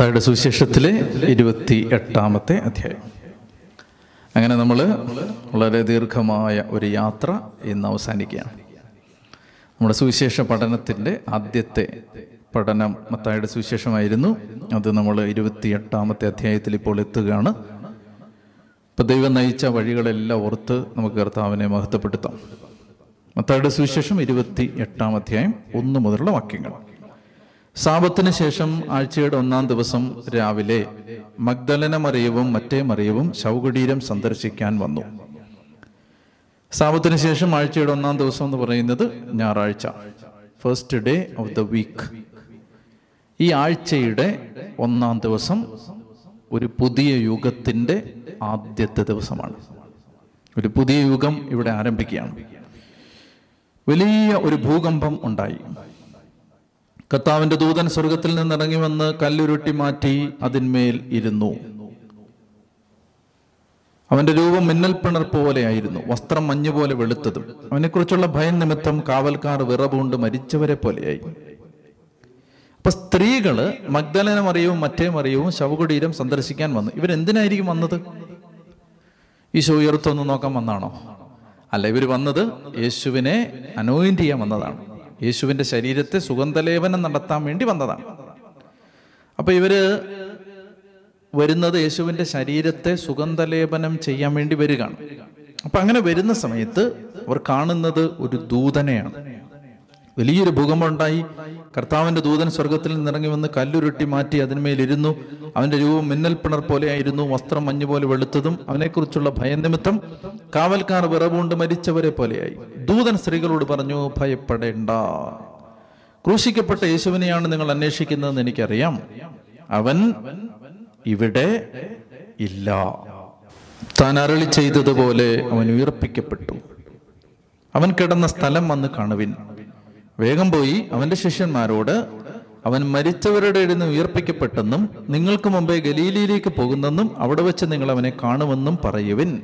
മത്തായുടെ സുവിശേഷത്തിലെ ഇരുപത്തി എട്ടാമത്തെ അധ്യായം. അങ്ങനെ നമ്മൾ വളരെ ദീർഘമായ ഒരു യാത്ര ഇന്ന് അവസാനിക്കുകയാണ്. നമ്മുടെ സുവിശേഷ പഠനത്തിന്റെ ആദ്യത്തെ പഠനം മത്തായുടെ സുവിശേഷമായിരുന്നു. അത് നമ്മൾ ഇരുപത്തി എട്ടാമത്തെ അധ്യായത്തിൽ ഇപ്പോൾ എത്തുകയാണ്. ഇപ്പം ദൈവം നയിച്ച വഴികളെല്ലാം ഓർത്ത് നമുക്ക് കർത്താവിനെ മഹത്വപ്പെടുത്താം. മത്തായുടെ സുവിശേഷം ഇരുപത്തി എട്ടാം അധ്യായം ഒന്ന് മുതലുള്ള വാക്യങ്ങൾ. സാപത്തിന് ശേഷം ആഴ്ചയുടെ ഒന്നാം ദിവസം രാവിലെ മഗ്ദലന മറിയവും മറ്റേ മറിയവും ശവകുടീരം സന്ദർശിക്കാൻ വന്നു. സാപത്തിന് ശേഷം ആഴ്ചയുടെ ഒന്നാം ദിവസം എന്ന് പറയുന്നത് ഞായറാഴ്ച first day of the week ഈ ആഴ്ചയുടെ ഒന്നാം ദിവസം ഒരു പുതിയ യുഗത്തിന്റെ ആദ്യത്തെ ദിവസമാണ്. ഒരു പുതിയ യുഗം ഇവിടെ ആരംഭിക്കുകയാണ്. വലിയ ഒരു ഭൂകമ്പം ഉണ്ടായി. കർത്താവിന്റെ ദൂതൻ സ്വർഗത്തിൽ നിന്ന് ഇറങ്ങി വന്ന് കല്ലുരുട്ടി മാറ്റി അതിന്മേൽ ഇരുന്നു. അവന്റെ രൂപം മിന്നൽപ്പിണർ പോലെയായിരുന്നു വസ്ത്രം മഞ്ഞുപോലെ വെളുത്തതും. അവനെക്കുറിച്ചുള്ള ഭയം നിമിത്തം കാവൽക്കാർ വിറവുകൊണ്ട് മരിച്ചവരെ പോലെയായി. അപ്പൊ സ്ത്രീകൾ മഗ്ദലന മറിയവും മറ്റേ മറിയവും ശവകുടീരം സന്ദർശിക്കാൻ വന്നു. ഇവരെന്തിനായിരിക്കും വന്നത്? ഈശോ ഉയർത്തൊന്ന് നോക്കാൻ വന്നാണോ? അല്ല ഇവർ വന്നത് യേശുവിനെ അനോയിന്റ് ചെയ്യാൻ വന്നതാണ്. യേശുവിന്റെ ശരീരത്തെ സുഗന്ധലേപനം നടത്താൻ വേണ്ടി വന്നതാണ്. അപ്പോൾ ഇവർ വരുന്നത് യേശുവിന്റെ ശരീരത്തെ സുഗന്ധലേപനം ചെയ്യാൻ വേണ്ടി വരികയാണ്. അപ്പം അങ്ങനെ വരുന്ന സമയത്ത് അവർ കാണുന്നത് ഒരു ദൂതനെയാണ്. വലിയൊരു ഭൂകമ്പം കർത്താവിന്റെ ദൂതൻ സ്വർഗത്തിൽ നിന്നിറങ്ങി വന്ന് കല്ലുരുട്ടി മാറ്റി അതിന്മേലിരുന്നു. അവന്റെ രൂപം മിന്നൽ പിണർ പോലെയായിരുന്നു. വസ്ത്രം മഞ്ഞു പോലെ വെളുത്തതും അവനെക്കുറിച്ചുള്ള ഭയനിമിത്തം കാവൽക്കാർ വിറവുകൊണ്ട് മരിച്ചവരെ പോലെയായി. ദൂതൻ സ്ത്രീകളോട് പറഞ്ഞു ഭയപ്പെടേണ്ട. ക്രൂശിക്കപ്പെട്ട യേശുവിനെയാണ് നിങ്ങൾ അന്വേഷിക്കുന്നതെന്ന് എനിക്കറിയാം. അവൻ ഇവിടെ ഇല്ല. താൻ അരളി ചെയ്തതുപോലെ അവൻ ഉയർപ്പിക്കപ്പെട്ടു. അവൻ കിടന്ന സ്ഥലം വന്ന് കാണുവിൻ. വേഗം പോയി അവന്റെ ശിഷ്യന്മാരോട് അവൻ മരിച്ചവരുടെ ഇടുന്ന് ഉയർപ്പിക്കപ്പെട്ടെന്നും നിങ്ങൾക്ക് മുമ്പേ ഗലീലിയിലേക്ക് പോകുന്നെന്നും അവിടെ വെച്ച് നിങ്ങൾ അവനെ കാണുമെന്നും പറയുവിൻ.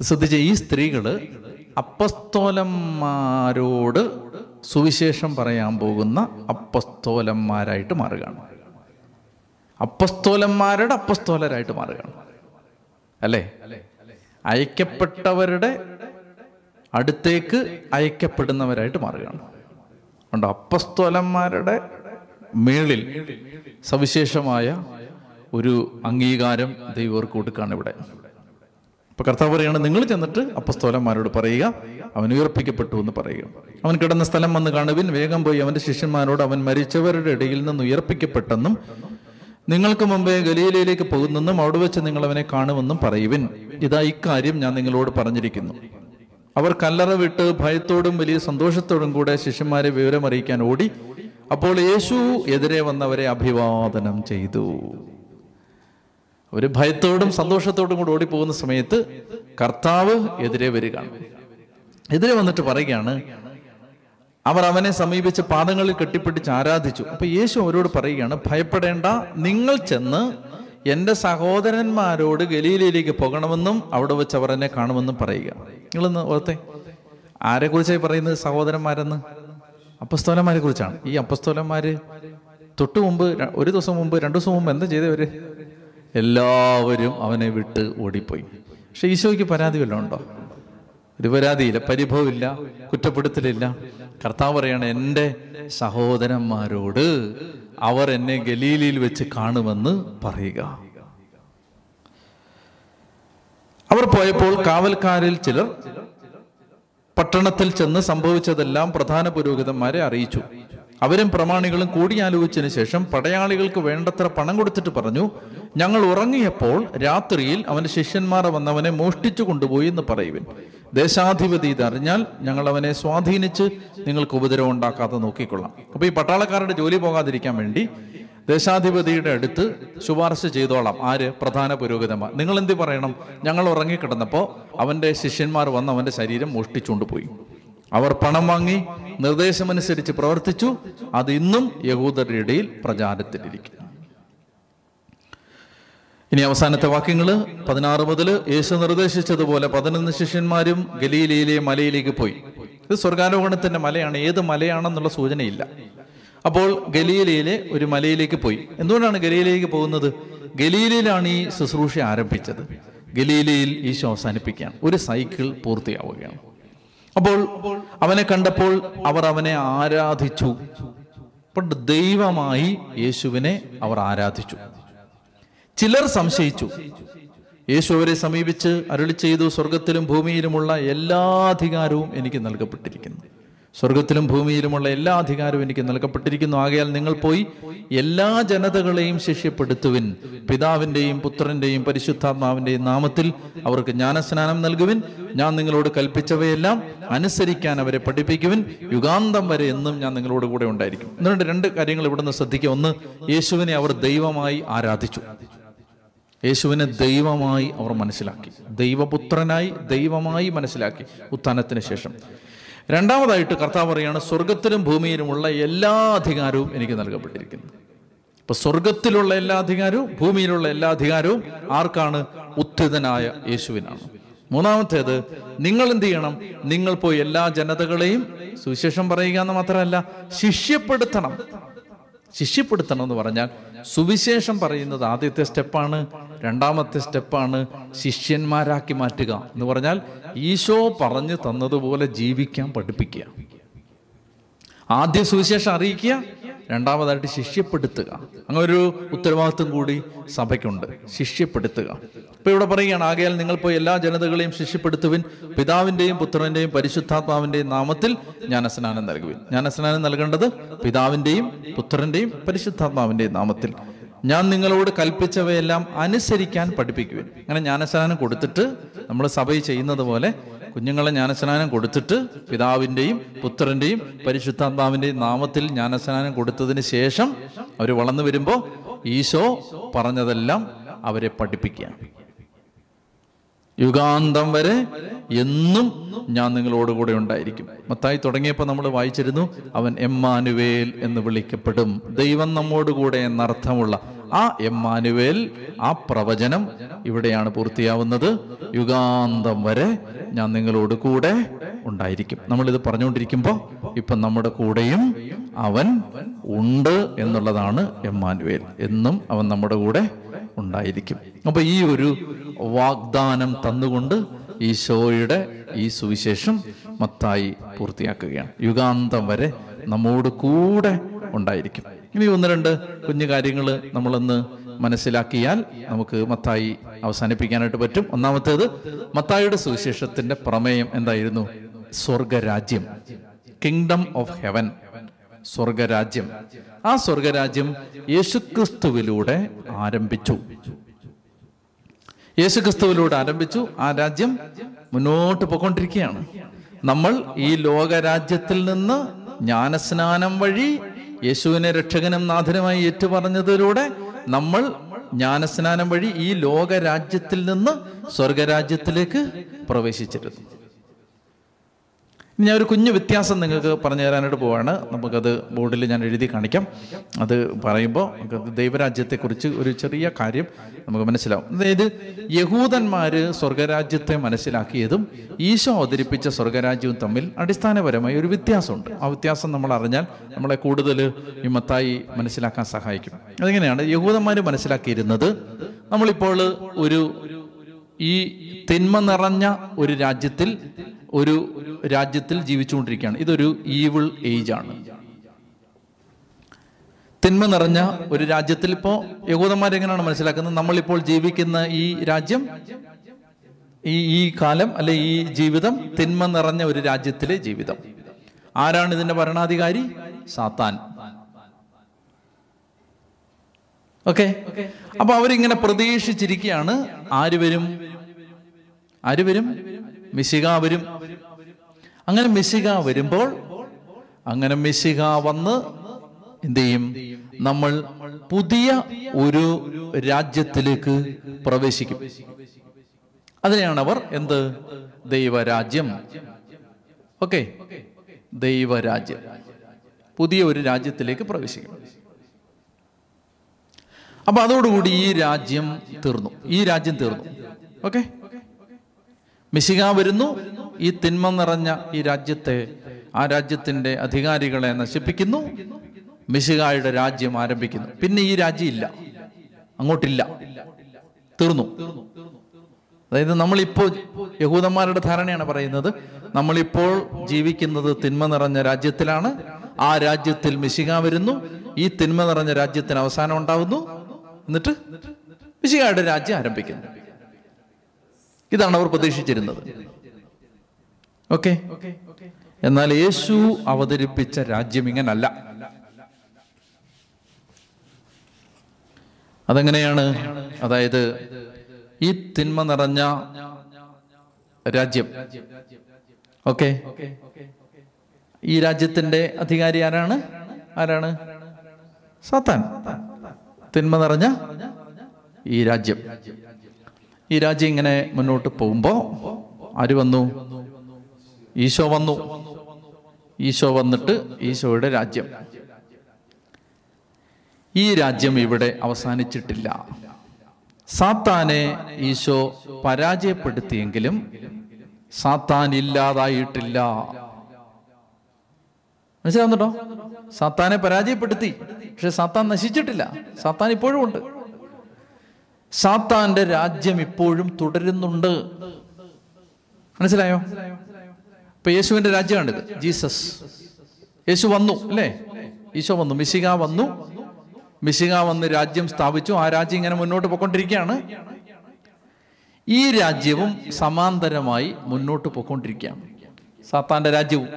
ശ്രദ്ധിച്ച ഈ സ്ത്രീകൾ അപ്പസ്തോലന്മാരോട് സുവിശേഷം പറയാൻ പോകുന്ന അപ്പസ്തോലന്മാരായിട്ട് മാറുകയാണ്. അപ്പസ്തോലന്മാരുടെ അപ്പസ്തോലരായിട്ട് മാറുകയാണ്. അല്ലേ? അയക്കപ്പെട്ടവരുടെ അടുത്തേക്ക് അയക്കപ്പെടുന്നവരായിട്ട് മാറുകയാണ്. ഉണ്ട് അപ്പസ്തോലന്മാരുടെ മേളിൽ സവിശേഷമായ ഒരു അംഗീകാരം ദൈവർക്ക് കൊടുക്കുകയാണ് ഇവിടെ. അപ്പൊ കർത്താവ് പറയാണ് നിങ്ങൾ ചെന്നിട്ട് അപ്പസ്തോലന്മാരോട് പറയുക അവൻ ഉയർപ്പിക്കപ്പെട്ടു എന്ന് പറയുക. അവൻ കിടന്ന സ്ഥലം വന്ന് കാണുവിൻ വേഗം പോയി അവന്റെ ശിഷ്യന്മാരോട് അവൻ മരിച്ചവരുടെ ഇടയിൽ നിന്ന് ഉയർപ്പിക്കപ്പെട്ടെന്നും നിങ്ങൾക്ക് മുമ്പേ ഗലീലയിലേക്ക് പോകുന്നെന്നും അവിടെ വെച്ച് നിങ്ങൾ അവനെ കാണുമെന്നും പറയുവിൻ. ഇതാ ഇക്കാര്യം ഞാൻ നിങ്ങളോട് പറഞ്ഞിരിക്കുന്നു. അവർ കല്ലറ വിട്ട് ഭയത്തോടും വലിയ സന്തോഷത്തോടും കൂടെ ശിഷ്യന്മാരെ വിവരമറിയിക്കാൻ ഓടി. അപ്പോൾ യേശു എതിരെ വന്നവരെ അഭിവാദനം ചെയ്തു. ഒരു ഭയത്തോടും സന്തോഷത്തോടും കൂടെ ഓടിപ്പോകുന്ന സമയത്ത് കർത്താവ് എതിരെ വരികയാണ് എതിരെ വന്നിട്ട് പറയുകയാണ് അവർ അവനെ സമീപിച്ച് പാദങ്ങളിൽ കെട്ടിപ്പിടിച്ച് ആരാധിച്ചു. അപ്പൊ യേശു അവരോട് പറയുകയാണ് ഭയപ്പെടേണ്ട നിങ്ങൾ ചെന്ന് എന്റെ സഹോദരന്മാരോട് ഗലീലയിലേക്ക് പോകണമെന്നും അവിടെ വെച്ച് അവർ എന്നെ കാണുമെന്നും പറയുക. നിങ്ങളൊന്ന് ഓർത്തെ. ആരെ കുറിച്ചായി പറയുന്നത് സഹോദരന്മാരെന്ന്? അപ്പസ്തോലന്മാരെ കുറിച്ചാണ് ഈ അപ്പസ്തോലന്മാര് തൊട്ടു മുമ്പ് ഒരു ദിവസം മുമ്പ് രണ്ടു ദിവസം മുമ്പ് എന്താ ചെയ്തവര്? എല്ലാവരും അവനെ വിട്ട് ഓടിപ്പോയി. പക്ഷെ ഈശോയ്ക്ക് പരാതി വല്ലതും ഉണ്ടോ? ഒരു പരാതിയില്ല. പരിഭവമില്ല. കുറ്റപ്പെടുത്തലില്ല. കർത്താവ് പറയാണ് എന്റെ സഹോദരന്മാരോട് അവർ എന്നെ ഗലീലിയിൽ വെച്ച് കാണുമെന്ന് പറയുക. അവർ പോയപ്പോൾ കാവൽക്കാരിൽ ചിലർ പട്ടണത്തിൽ ചെന്ന് സംഭവിച്ചതെല്ലാം പ്രധാന പുരോഹിതന്മാരെ അറിയിച്ചു. അവരും പ്രമാണികളും കൂടിയാലോചിച്ചതിന് ശേഷം പടയാളികൾക്ക് വേണ്ടത്ര പണം കൊടുത്തിട്ട് പറഞ്ഞു ഞങ്ങൾ ഉറങ്ങിയപ്പോൾ രാത്രിയിൽ അവന്റെ ശിഷ്യന്മാർ വന്നവനെ മോഷ്ടിച്ചു കൊണ്ടുപോയി എന്ന് പറയുവിൻ. ദേശാധിപതി ഇതറിഞ്ഞാൽ ഞങ്ങൾ അവനെ സ്വാധീനിച്ച് നിങ്ങൾക്ക് ഉപദ്രവം ഉണ്ടാക്കാതെ നോക്കിക്കൊള്ളാം. അപ്പോൾ ഈ പട്ടാളക്കാരുടെ ജോലി പോകാതിരിക്കാൻ വേണ്ടി ദേശാധിപതിയുടെ അടുത്ത് ശുപാർശ ചെയ്തോളാം. ആര്? പ്രധാന പുരോഹിതന്മാർ. നിങ്ങൾ എന്ത് പറയണം? ഞങ്ങൾ ഉറങ്ങിക്കിടന്നപ്പോൾ അവന്റെ ശിഷ്യന്മാർ വന്ന് അവന്റെ ശരീരം മോഷ്ടിച്ചുകൊണ്ട് പോയി. അവർ പണം വാങ്ങി നിർദ്ദേശമനുസരിച്ച് പ്രവർത്തിച്ചു. അത് ഇന്നും യഹൂദരുടെ ഇടയിൽ പ്രചാരത്തിലിരിക്കും ഇനി അവസാനത്തെ വാക്യങ്ങൾ പതിനാറ് മുതൽ യേശു നിർദ്ദേശിച്ചതുപോലെ പതിനൊന്ന് ശിഷ്യന്മാരും ഗലീലയിലെ മലയിലേക്ക് പോയി. ഇത് സ്വർഗാരോഹണത്തിന്റെ മലയാണ്. ഏത് മലയാണെന്നുള്ള സൂചനയില്ല. അപ്പോൾ ഗലീലയിലെ ഒരു മലയിലേക്ക് പോയി. എന്തുകൊണ്ടാണ് ഗലീലയിലേക്ക് പോകുന്നത്? ഗലീലയിലാണ് ഈ ശുശ്രൂഷ ആരംഭിച്ചത്. ഗലീലയിൽ ഈശോ അവസാനിപ്പിക്കുകയാണ്. ഒരു സൈക്കിൾ പൂർത്തിയാവുകയാണ്. അപ്പോൾ അവനെ കണ്ടപ്പോൾ അവർ അവനെ ആരാധിച്ചു. പണ്ട് ദൈവമായി യേശുവിനെ അവർ ആരാധിച്ചു. ചിലർ സംശയിച്ചു. യേശു അവരെ സമീപിച്ച് അരുളി ചെയ്തു സ്വർഗത്തിലും ഭൂമിയിലുമുള്ള എല്ലാ അധികാരവും എനിക്ക് നൽകപ്പെട്ടിരിക്കുന്നു. സ്വർഗത്തിലും ഭൂമിയിലുമുള്ള എല്ലാ അധികാരവും എനിക്ക് നൽകപ്പെട്ടിരിക്കുന്നു. ആകയാൽ നിങ്ങൾ പോയി എല്ലാ ജനതകളെയും ശിഷ്യപ്പെടുത്തുവിൻ. പിതാവിന്റെയും പുത്രന്റെയും പരിശുദ്ധാത്മാവിന്റെയും നാമത്തിൽ അവർക്ക് ജ്ഞാനസ്നാനം നൽകുവിൻ. ഞാൻ നിങ്ങളോട് കൽപ്പിച്ചവയെല്ലാം അനുസരിക്കാൻ അവരെ പഠിപ്പിക്കുവിൻ. യുഗാന്തം വരെ എന്നും ഞാൻ നിങ്ങളോട് കൂടെ ഉണ്ടായിരിക്കും. എന്നിട്ട് രണ്ട് കാര്യങ്ങൾ ഇവിടുന്ന് ശ്രദ്ധിക്കുക. ഒന്ന് യേശുവിനെ അവർ ദൈവമായി ആരാധിച്ചു. യേശുവിനെ ദൈവമായി അവർ മനസ്സിലാക്കി. ദൈവപുത്രനായി ദൈവമായി മനസ്സിലാക്കി. ഉത്ഥാനത്തിന് ശേഷം. രണ്ടാമതായിട്ട് കർത്താവ് പറയാണ് സ്വർഗത്തിലും ഭൂമിയിലുമുള്ള എല്ലാ അധികാരവും എനിക്ക് നൽകപ്പെട്ടിരിക്കുന്നു. ഇപ്പൊ സ്വർഗത്തിലുള്ള എല്ലാ അധികാരവും ഭൂമിയിലുള്ള എല്ലാ അധികാരവും ആർക്കാണ്? ഉത്ഥിതനായ യേശുവിനാണ്. മൂന്നാമത്തേത് നിങ്ങൾ എന്ത് ചെയ്യണം? നിങ്ങൾ പോയി എല്ലാ ജനതകളെയും സുവിശേഷം പറയുക എന്ന് മാത്രമല്ല ശിഷ്യപ്പെടുത്തണം. ശിഷ്യപ്പെടുത്തണം എന്ന് പറഞ്ഞാൽ സുവിശേഷം പറയുന്നത് ആദ്യത്തെ സ്റ്റെപ്പാണ് രണ്ടാമത്തെ സ്റ്റെപ്പാണ് ശിഷ്യന്മാരാക്കി മാറ്റുക എന്ന് പറഞ്ഞാൽ ഈശോ പറഞ്ഞു തന്നതുപോലെ ജീവിക്കാൻ പഠിപ്പിക്കുക. ആദ്യ സുവിശേഷം അറിയിക്കുക രണ്ടാമതായിട്ട് ശിഷ്യപ്പെടുത്തുക. അങ്ങനെ ഒരു ഉത്തരവാദിത്വം കൂടി സഭയ്ക്കുണ്ട് ശിഷ്യപ്പെടുത്തുക. ഇപ്പൊ ഇവിടെ പറയുകയാണ് ആകയാൽ നിങ്ങൾ പോയി എല്ലാ ജനതകളെയും ശിഷ്യപ്പെടുത്തുവിൻ പിതാവിന്റെയും പുത്രന്റെയും പരിശുദ്ധാത്മാവിന്റെയും നാമത്തിൽ ജ്ഞാനസ്നാനം നൽകുവിൻ. ജ്ഞാനസ്നാനം നൽകേണ്ടത് പിതാവിന്റെയും പുത്രന്റെയും പരിശുദ്ധാത്മാവിന്റെയും നാമത്തിൽ. ഞാൻ നിങ്ങളോട് കൽപ്പിച്ചവയെല്ലാം അനുസരിക്കാൻ പഠിപ്പിക്കുവിൻ. അങ്ങനെ ജ്ഞാനസ്നാനം കൊടുത്തിട്ട് നമ്മൾ സഭയിൽ ചെയ്യുന്നത് പോലെ കുഞ്ഞുങ്ങളെ ജ്ഞാനസ്നാനം കൊടുത്തിട്ട് പിതാവിന്റെയും പുത്രന്റെയും പരിശുദ്ധാത്മാവിന്റെയും നാമത്തിൽ ജ്ഞാനസ്നാനം കൊടുത്തതിന് ശേഷം അവർ വളർന്നു വരുമ്പോൾ ഈശോ പറഞ്ഞതെല്ലാം അവരെ പഠിപ്പിക്കുക യുഗാന്തം വരെ എന്നും ഞാൻ നിങ്ങളോട് കൂടെ ഉണ്ടായിരിക്കും. മത്തായി തുടങ്ങിയപ്പോൾ നമ്മൾ വായിച്ചിരുന്നു അവൻ എമ്മാനുവേൽ എന്ന് വിളിക്കപ്പെടും. ദൈവം നമ്മോടുകൂടെ എന്നർത്ഥമുള്ള ആ എമ്മാനുവേൽ ആ പ്രവചനം ഇവിടെയാണ് പൂർത്തിയാവുന്നത്. യുഗാന്തം വരെ ഞാൻ നിങ്ങളോട് കൂടെ ഉണ്ടായിരിക്കും. നമ്മളിത് പറഞ്ഞുകൊണ്ടിരിക്കുമ്പോൾ ഇപ്പം നമ്മുടെ കൂടെയും അവൻ ഉണ്ട് എന്നുള്ളതാണ് എമ്മാനുവേൽ. എന്നും അവൻ നമ്മുടെ കൂടെ ഉണ്ടായിരിക്കും. അപ്പൊ ഈ ഒരു വാഗ്ദാനം തന്നുകൊണ്ട് ഈശോയുടെ ഈ സുവിശേഷം മത്തായി പൂർത്തിയാക്കുകയാണ്. യുഗാന്തം വരെ നമ്മോട് കൂടെ ഉണ്ടായിരിക്കും. ഇനി ഒന്ന് രണ്ട് കുഞ്ഞു കാര്യങ്ങൾ നമ്മളൊന്ന് മനസ്സിലാക്കിയാൽ നമുക്ക് മത്തായി അവസാനിപ്പിക്കാനായിട്ട് പറ്റും. ഒന്നാമത്തേത് മത്തായിയുടെ സുവിശേഷത്തിന്റെ പ്രമേയം എന്തായിരുന്നു? സ്വർഗരാജ്യം കിങ്ഡം ഓഫ് ഹെവൻ സ്വർഗരാജ്യം. ആ സ്വർഗരാജ്യം യേശുക്രിസ്തുവിലൂടെ ആരംഭിച്ചു. യേശുക്രിസ്തുവിലൂടെ ആരംഭിച്ചു. ആ രാജ്യം മുന്നോട്ട് പോയിക്കൊണ്ടിരിക്കുകയാണ്. നമ്മൾ ഈ ലോകരാജ്യത്തിൽ നിന്ന് ജ്ഞാനസ്നാനം വഴി യേശുവിനെ രക്ഷകനും നാഥനുമായി ഏറ്റുപറഞ്ഞതിലൂടെ നമ്മൾ ജ്ഞാനസ്നാനം വഴി ഈ ലോകരാജ്യത്തിൽ നിന്ന് സ്വർഗരാജ്യത്തിലേക്ക് പ്രവേശിച്ചിരുന്നു. ഞാൻ ഒരു കുഞ്ഞു വ്യത്യാസം നിങ്ങൾക്ക് പറഞ്ഞു തരാനായിട്ട് പോവാണ്. നമുക്കത് ബോർഡിൽ ഞാൻ എഴുതി കാണിക്കാം. അത് പറയുമ്പോൾ ദൈവരാജ്യത്തെക്കുറിച്ച് ഒരു ചെറിയ കാര്യം നമുക്ക് മനസ്സിലാവും. അതായത് യഹൂദന്മാർ സ്വർഗരാജ്യത്തെ മനസ്സിലാക്കിയതും ഈശോ അവതരിപ്പിച്ച സ്വർഗരാജ്യവും തമ്മിൽ അടിസ്ഥാനപരമായി ഒരു വ്യത്യാസമുണ്ട്. ആ വ്യത്യാസം നമ്മൾ അറിഞ്ഞാൽ നമ്മളെ കൂടുതൽ ഈ മത്തായി മനസ്സിലാക്കാൻ സഹായിക്കും. അതെങ്ങനെയാണ്? യഹൂദന്മാർ മനസ്സിലാക്കിയിരുന്നത് നമ്മളിപ്പോൾ ഒരു ഈ തിന്മ നിറഞ്ഞ ഒരു രാജ്യത്തിൽ ഒരു രാജ്യത്തിൽ ജീവിച്ചുകൊണ്ടിരിക്കുകയാണ്. ഇതൊരു ഈവിൾ ഏജ് ആണ്. തിന്മ നിറഞ്ഞ ഒരു രാജ്യത്തിൽ ഇപ്പോൾ യഹൂദന്മാരെങ്ങനെയാണ് മനസ്സിലാക്കുന്നത്? നമ്മളിപ്പോൾ ജീവിക്കുന്ന ഈ രാജ്യം ഈ ഈ കാലം അല്ലെ ഈ ജീവിതം തിന്മ നിറഞ്ഞ ഒരു രാജ്യത്തിലെ ജീവിതം. ആരാണ് ഇതിന്റെ ഭരണാധികാരി? സാത്താൻ. ഓക്കെ? അപ്പൊ അവരിങ്ങനെ പ്രതീക്ഷിച്ചിരിക്കുകയാണ് ആര് വരും? ആര് വരും? മിശിക വരും. അങ്ങനെ മിശിക വരുമ്പോൾ അങ്ങനെ മിശിക വന്ന് എന്ത് ചെയ്യും? നമ്മൾ പുതിയ ഒരു രാജ്യത്തിലേക്ക് പ്രവേശിക്കും. അതിനെയാണ് അവർ എന്ത്? ദൈവരാജ്യം. ഓക്കെ? ദൈവരാജ്യം. പുതിയ ഒരു രാജ്യത്തിലേക്ക് പ്രവേശിക്കും. അപ്പൊ അതോടുകൂടി ഈ രാജ്യം തീർന്നു. ഈ രാജ്യം തീർന്നു. ഓക്കെ? മിശിക വരുന്നു. ഈ തിന്മ നിറഞ്ഞ ഈ രാജ്യത്തെ ആ രാജ്യത്തിന്റെ അധികാരികളെ നശിപ്പിക്കുന്നു. മിശികായുടെ രാജ്യം ആരംഭിക്കുന്നു. പിന്നെ ഈ രാജ്യം ഇല്ല അങ്ങോട്ടില്ല. തീർന്നു. അതായത് നമ്മളിപ്പോൾ യഹൂദന്മാരുടെ ധാരണയാണ് പറയുന്നത്. നമ്മളിപ്പോൾ ജീവിക്കുന്നത് തിന്മ നിറഞ്ഞ രാജ്യത്തിലാണ്. ആ രാജ്യത്തിൽ മിശിക വരുന്നു. ഈ തിന്മ നിറഞ്ഞ രാജ്യത്തിന് അവസാനം ഉണ്ടാവുന്നു. എന്നിട്ട് മിശികായുടെ രാജ്യം ആരംഭിക്കുന്നു. ഇതാണ് അവർ പ്രതീക്ഷിച്ചിരുന്നത്. ഓക്കെ എന്നാൽ യേശു അവതരിപ്പിച്ച രാജ്യം ഇങ്ങനല്ല. അതെങ്ങനെയാണ്? അതായത് ഈ തിന്മ നിറഞ്ഞ രാജ്യം. ഓക്കെ ഈ രാജ്യത്തിന്റെ അധികാരി ആരാണ്? ആരാണ്? സാത്താൻ. തിന്മ നിറഞ്ഞ ഈ രാജ്യം. ഈ രാജ്യം ഇങ്ങനെ മുന്നോട്ട് പോകുമ്പോൾ ആര് വന്നു? ഈശോ വന്നു. ഈശോ വന്നിട്ട് ഈശോയുടെ രാജ്യം. ഈ രാജ്യം ഇവിടെ അവസാനിച്ചിട്ടില്ല. സാത്താനെ ഈശോ പരാജയപ്പെടുത്തിയെങ്കിലും സാത്താൻ ഇല്ലാതായിട്ടില്ല. മനസ്സിലാവുന്നുണ്ടോ? സാത്താനെ പരാജയപ്പെടുത്തി. പക്ഷെ സാത്താൻ നശിച്ചിട്ടില്ല. സാത്താൻ ഇപ്പോഴും ഉണ്ട്. സാത്താന്റെ രാജ്യം ഇപ്പോഴും തുടരുന്നുണ്ട്. മനസ്സിലായോ? ഇപ്പൊ യേശുവിന്റെ രാജ്യമാണിത്. ജീസസ്. യേശു വന്നു അല്ലേ? ഈശോ വന്നു. മിശിക വന്നു. മിശിക വന്ന് രാജ്യം സ്ഥാപിച്ചു. ആ രാജ്യം ഇങ്ങനെ മുന്നോട്ട് പോയിക്കൊണ്ടിരിക്കുകയാണ്. ഈ രാജ്യവും സമാന്തരമായി മുന്നോട്ട് പോയിക്കൊണ്ടിരിക്കുകയാണ്. സാത്താന്റെ രാജ്യവും.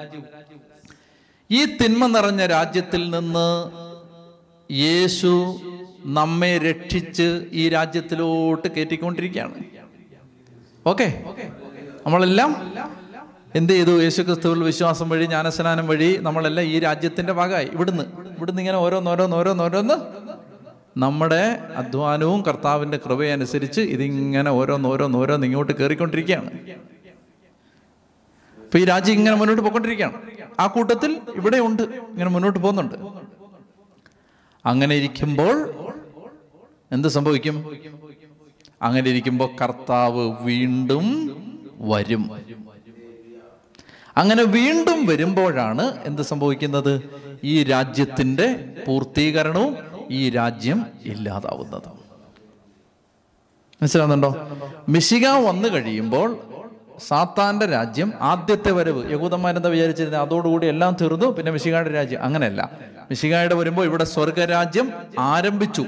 ഈ തിന്മ നിറഞ്ഞ രാജ്യത്തിൽ നിന്ന് യേശു നമ്മെ രക്ഷിച്ച് ഈ രാജ്യത്തിലോട്ട് കയറ്റിക്കൊണ്ടിരിക്കുകയാണ്. ഓക്കെ? നമ്മളെല്ലാം എന്ത് ചെയ്തു? യേശു ക്രിസ്തുവിൽ വിശ്വാസം വഴി ജ്ഞാനസ്നാനം വഴി നമ്മളെല്ലാം ഈ രാജ്യത്തിന്റെ ഭാഗമായി. ഇവിടുന്ന് ഇവിടുന്ന് ഇങ്ങനെ ഓരോന്നോരോന്ന് ഓരോന്നോരോന്ന് നമ്മുടെ അധ്വാനവും കർത്താവിന്റെ കൃപയനുസരിച്ച് ഇതിങ്ങനെ ഓരോന്ന് ഓരോന്ന് ഓരോന്ന് ഇങ്ങോട്ട് കയറിക്കൊണ്ടിരിക്കുകയാണ്. അപ്പൊ ഈ രാജ്യം ഇങ്ങനെ മുന്നോട്ട് പോയിക്കൊണ്ടിരിക്കുകയാണ്. ആ കൂട്ടത്തിൽ ഇവിടെ ഉണ്ട് ഇങ്ങനെ മുന്നോട്ട് പോകുന്നുണ്ട്. അങ്ങനെ ഇരിക്കുമ്പോൾ എന്ത് സംഭവിക്കും? അങ്ങനെ ഇരിക്കുമ്പോൾ കർത്താവ് വീണ്ടും വരും. അങ്ങനെ വീണ്ടും വരുമ്പോഴാണ് എന്ത് സംഭവിക്കുന്നത്? ഈ രാജ്യത്തിന്റെ പൂർത്തീകരണവും ഈ രാജ്യം ഇല്ലാതാവുന്നത്. മനസ്സിലാവുന്നുണ്ടോ? മിശിക വന്നു കഴിയുമ്പോൾ സാത്താന്റെ രാജ്യം ആദ്യത്തെ വരവ് യകൂദന്മാരെന്താ വിചാരിച്ചിരുന്നത് അതോടുകൂടി എല്ലാം തീർന്നു പിന്നെ മിശികായുടെ രാജ്യം. അങ്ങനെയല്ല. മിശികായുടെ വരുമ്പോൾ ഇവിടെ സ്വർഗരാജ്യം ആരംഭിച്ചു.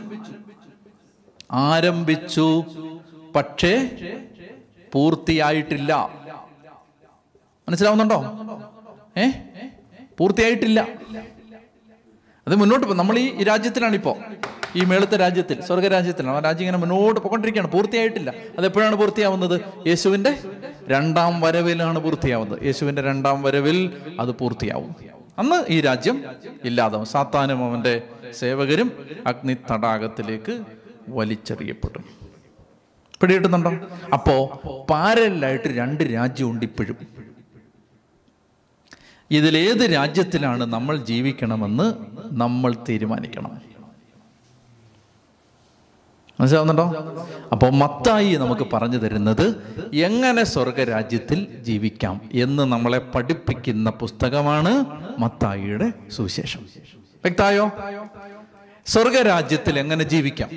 ആരംഭിച്ചു. പക്ഷേ പൂർത്തിയായിട്ടില്ല. മനസ്സിലാവുന്നുണ്ടോ? ഏ? പൂർത്തിയായിട്ടില്ല. അത് മുന്നോട്ട് നമ്മൾ ഈ രാജ്യത്തിലാണ് ഇപ്പോൾ ഈ മേളത്തെ രാജ്യത്തിൽ സ്വർഗരാജ്യത്തിലാണ്. ആ രാജ്യം ഇങ്ങനെ മുന്നോട്ട് പോയിക്കൊണ്ടിരിക്കുകയാണ്. പൂർത്തിയായിട്ടില്ല. അത് എപ്പോഴാണ് പൂർത്തിയാവുന്നത്? യേശുവിന്റെ രണ്ടാം വരവിലാണ് പൂർത്തിയാവുന്നത്. യേശുവിന്റെ രണ്ടാം വരവിൽ അത് പൂർത്തിയാവും. അന്ന് ഈ രാജ്യം ഇല്ലാതാവും. സാത്താനും അവന്റെ സേവകരും അഗ്നി തടാകത്തിലേക്ക് വലിച്ചെറിയപ്പെടും. പിടികിട്ടുന്നുണ്ടോ? അപ്പോ പാരലായിട്ട് രണ്ട് രാജ്യമുണ്ട് ഇപ്പോഴും ഇതിലേത് രാജ്യത്തിലാണ് നമ്മൾ ജീവിക്കണമെന്ന് നമ്മൾ തീരുമാനിക്കണം. മനസ്സിലാവുന്നുണ്ടോ? അപ്പോൾ മത്തായി നമുക്ക് പറഞ്ഞു തരുന്നത് എങ്ങനെ സ്വർഗരാജ്യത്തിൽ ജീവിക്കാം എന്ന് നമ്മളെ പഠിപ്പിക്കുന്ന പുസ്തകമാണ് മത്തായിയുടെ സുവിശേഷം. വ്യക്തായോ? സ്വർഗരാജ്യത്തിൽ എങ്ങനെ ജീവിക്കാം?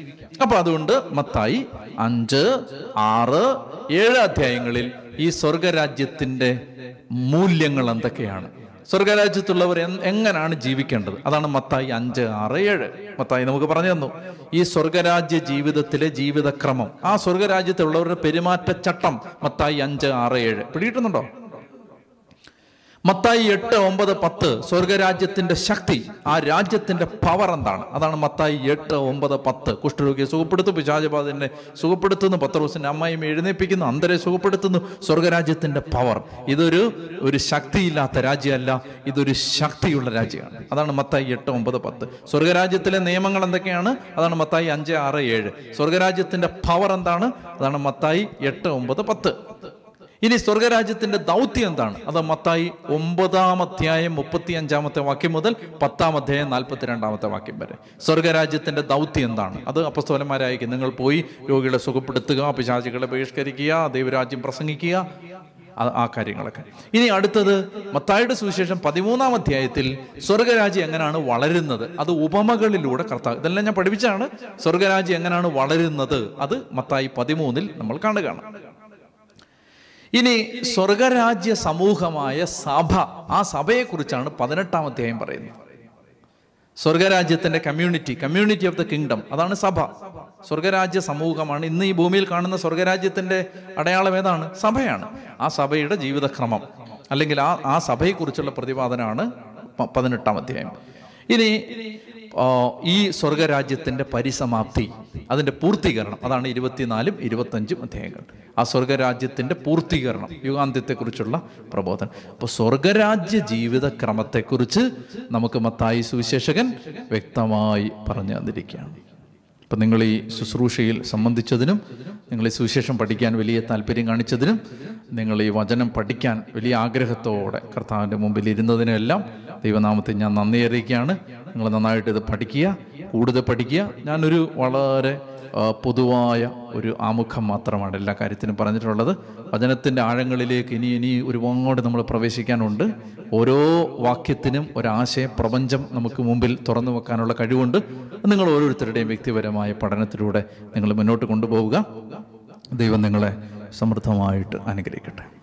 അപ്പൊ അതുകൊണ്ട് മത്തായി അഞ്ച് ആറ് ഏഴ് അധ്യായങ്ങളിൽ ഈ സ്വർഗരാജ്യത്തിന്റെ മൂല്യങ്ങൾ എന്തൊക്കെയാണ്? സ്വർഗരാജ്യത്തുള്ളവർ എങ്ങനെയാണ് ജീവിക്കേണ്ടത്? അതാണ് മത്തായി അഞ്ച് ആറ് ഏഴ്. മത്തായി നമുക്ക് പറഞ്ഞു തന്നു. ഈ സ്വർഗരാജ്യ ജീവിതത്തിലെ ജീവിതക്രമം ആ സ്വർഗരാജ്യത്തിലുള്ളവരുടെ പെരുമാറ്റച്ചട്ടം മത്തായി അഞ്ച് ആറ് ഏഴ്. പിടികിട്ടുന്നുണ്ടോ? മത്തായി എട്ട് ഒമ്പത് പത്ത്. സ്വർഗരാജ്യത്തിന്റെ ശക്തി ആ രാജ്യത്തിന്റെ പവർ എന്താണ്? അതാണ് മത്തായി എട്ട് ഒമ്പത് പത്ത്. കുഷ്ഠരോഗിയെ സുഖപ്പെടുത്തു പിശാചബാധനെ സുഖപ്പെടുത്തുന്നു പത്രോസിന്റെ അമ്മായിയും എഴുന്നേപ്പിക്കുന്നു അന്തരെ സുഖപ്പെടുത്തുന്നു. സ്വർഗരാജ്യത്തിന്റെ പവർ ഇതൊരു ഒരു ശക്തിയില്ലാത്ത രാജ്യമല്ല ഇതൊരു ശക്തിയുള്ള രാജ്യമാണ്. അതാണ് മത്തായി എട്ട് ഒമ്പത് പത്ത്. സ്വർഗരാജ്യത്തിലെ നിയമങ്ങൾ എന്തൊക്കെയാണ്? അതാണ് മത്തായി അഞ്ച് ആറ് ഏഴ്. സ്വർഗരാജ്യത്തിന്റെ പവർ എന്താണ്? അതാണ് മത്തായി എട്ട് ഒമ്പത് പത്ത്. ഇനി സ്വർഗരാജ്യത്തിന്റെ ദൗത്യം എന്താണ്? അത് മത്തായി ഒമ്പതാം അധ്യായം മുപ്പത്തി അഞ്ചാമത്തെ വാക്യം മുതൽ പത്താം അധ്യായം നാൽപ്പത്തി രണ്ടാമത്തെ വാക്യം വരെ. സ്വർഗരാജ്യത്തിന്റെ ദൗത്യം എന്താണ്? അത് അപ്പസ്തോലന്മാരായിരിക്കും. നിങ്ങൾ പോയി രോഗികളെ സുഖപ്പെടുത്തുക പിശാചികളെ ബഹിഷ്കരിക്കുക ദൈവരാജ്യം പ്രസംഗിക്കുക ആ- കാര്യങ്ങളൊക്കെ. ഇനി അടുത്തത് മത്തായുടെ സുവിശേഷം പതിമൂന്നാം അധ്യായത്തിൽ സ്വർഗരാജ്യം എങ്ങനെയാണ് വളരുന്നത്? അത് ഉപമകളിലൂടെ കർത്താവ് ഇതെല്ലാം ഞാൻ പഠിപ്പിച്ചാണ് സ്വർഗരാജ്യം എങ്ങനെയാണ് വളരുന്നത്? അത് മത്തായി പതിമൂന്നിൽ നമ്മൾ കാണുകയാണ്. ഇനി സ്വർഗരാജ്യ സമൂഹമായ സഭ ആ സഭയെക്കുറിച്ചാണ് പതിനെട്ടാം അധ്യായം പറയുന്നത്. സ്വർഗരാജ്യത്തിന്റെ community community of the kingdom അതാണ് സഭ. സ്വർഗരാജ്യ സമൂഹമാണ്. ഇന്ന് ഈ ഭൂമിയിൽ കാണുന്ന സ്വർഗരാജ്യത്തിന്റെ അടയാളം ഏതാണ്? സഭയാണ്. ആ സഭയുടെ ജീവിതക്രമം. അല്ലെങ്കിൽ ആ ആ സഭയെക്കുറിച്ചുള്ള പ്രതിപാദനമാണ് പതിനെട്ടാം അധ്യായം. ഇനി ഈ സ്വർഗരാജ്യത്തിന്റെ പരിസമാപ്തി അതിന്റെ പൂർത്തീകരണം അതാണ് ഇരുപത്തിനാലും ഇരുപത്തഞ്ചും അധ്യായങ്ങൾ. ആ സ്വർഗരാജ്യത്തിന്റെ പൂർത്തീകരണം യുഗാന്ത്യത്തെക്കുറിച്ചുള്ള പ്രബോധനം. അപ്പോൾ സ്വർഗരാജ്യ ജീവിതക്രമത്തെക്കുറിച്ച് നമുക്ക് മത്തായി സുവിശേഷകൻ വ്യക്തമായി പറഞ്ഞു തന്നിരിക്കുകയാണ്. ഇപ്പം നിങ്ങൾ ഈ ശുശ്രൂഷയിൽ സംബന്ധിച്ചതിനും നിങ്ങൾ ഈ സുവിശേഷം പഠിക്കാൻ വലിയ താല്പര്യം കാണിച്ചതിനും നിങ്ങൾ ഈ വചനം പഠിക്കാൻ വലിയ ആഗ്രഹത്തോടെ കർത്താവിന്റെ മുമ്പിൽ ഇരുന്നതിനെല്ലാം ദൈവനാമത്തെ ഞാൻ നന്ദി അറിയിക്കുകയാണ്. നിങ്ങൾ നന്നായിട്ട് ഇത് പഠിക്കുക. കൂടുതൽ പഠിക്കുക. ഞാനൊരു വളരെ പൊതുവായ ഒരു ആമുഖം മാത്രമാണ് എല്ലാ കാര്യത്തിനും പറഞ്ഞിട്ടുള്ളത്. വചനത്തിന്റെ ആഴങ്ങളിലേക്ക് ഇനി ഇനി ഒരുപാട് നമ്മൾ പ്രവേശിക്കാനുണ്ട്. ഓരോ വാക്യത്തിനും ഒരാശയ പ്രപഞ്ചം നമുക്ക് മുമ്പിൽ തുറന്നു വെക്കാനുള്ള കഴിവുണ്ട്. നിങ്ങൾ ഓരോരുത്തരുടെയും വ്യക്തിപരമായ പഠനത്തിലൂടെ നിങ്ങൾ മുന്നോട്ട് കൊണ്ടുപോവുക. ദൈവം നിങ്ങളെ സമൃദ്ധമായിട്ട് അനുഗ്രഹിക്കട്ടെ.